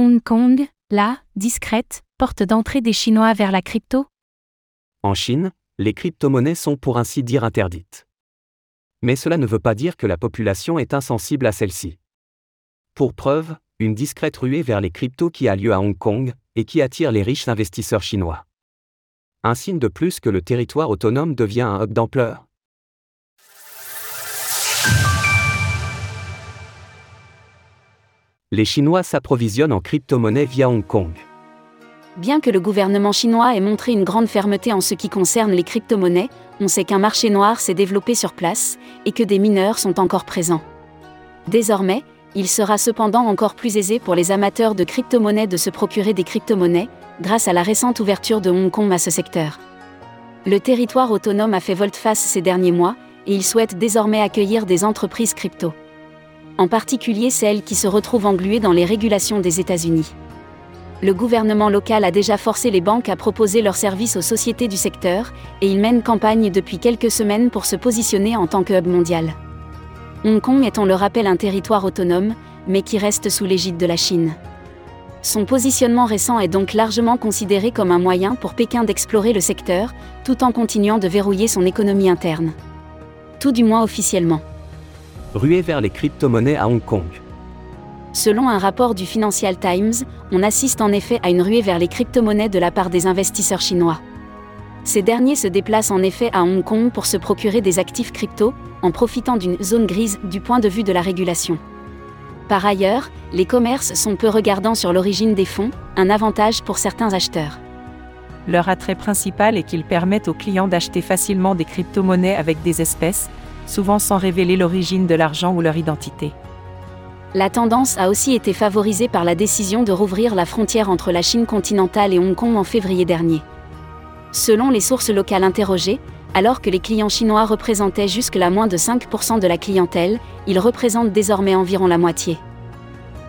Hong Kong, la discrète porte d'entrée des Chinois vers la crypto? En Chine, les crypto-monnaies sont pour ainsi dire interdites. Mais cela ne veut pas dire que la population est insensible à celles-ci. Pour preuve, une discrète ruée vers les cryptos qui a lieu à Hong Kong et qui attire les riches investisseurs chinois. Un signe de plus que le territoire autonome devient un hub d'ampleur. Les Chinois s'approvisionnent en crypto-monnaie via Hong Kong. Bien que le gouvernement chinois ait montré une grande fermeté en ce qui concerne les crypto-monnaies, on sait qu'un marché noir s'est développé sur place et que des mineurs sont encore présents. Désormais, il sera cependant encore plus aisé pour les amateurs de crypto-monnaies de se procurer des crypto-monnaies, grâce à la récente ouverture de Hong Kong à ce secteur. Le territoire autonome a fait volte-face ces derniers mois, et il souhaite désormais accueillir des entreprises crypto en particulier celles qui se retrouvent engluées dans les régulations des États-Unis. Le gouvernement local a déjà forcé les banques à proposer leurs services aux sociétés du secteur, et il mène campagne depuis quelques semaines pour se positionner en tant que hub mondial. Hong Kong est, on le rappelle, un territoire autonome, mais qui reste sous l'égide de la Chine. Son positionnement récent est donc largement considéré comme un moyen pour Pékin d'explorer le secteur, tout en continuant de verrouiller son économie interne. Tout du moins officiellement ruée vers les crypto-monnaies à Hong Kong. Selon un rapport du Financial Times, on assiste en effet à une ruée vers les crypto-monnaies de la part des investisseurs chinois. Ces derniers se déplacent en effet à Hong Kong pour se procurer des actifs crypto, en profitant d'une zone grise du point de vue de la régulation. Par ailleurs, les commerces sont peu regardants sur l'origine des fonds, un avantage pour certains acheteurs. Leur attrait principal est qu'ils permettent aux clients d'acheter facilement des crypto-monnaies avec des espèces, souvent sans révéler l'origine de l'argent ou leur identité. La tendance a aussi été favorisée par la décision de rouvrir la frontière entre la Chine continentale et Hong Kong en février dernier. Selon les sources locales interrogées, alors que les clients chinois représentaient jusque-là moins de 5% de la clientèle, ils représentent désormais environ la moitié.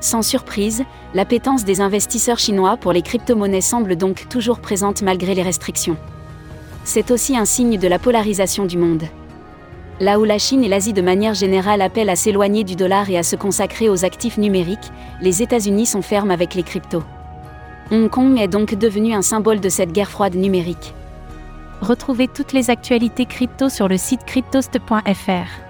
Sans surprise, l'appétence des investisseurs chinois pour les crypto-monnaies semble donc toujours présente malgré les restrictions. C'est aussi un signe de la polarisation du monde. Là où la Chine et l'Asie de manière générale appellent à s'éloigner du dollar et à se consacrer aux actifs numériques, les États-Unis sont fermes avec les cryptos. Hong Kong est donc devenu un symbole de cette guerre froide numérique. Retrouvez toutes les actualités crypto sur le site cryptost.fr.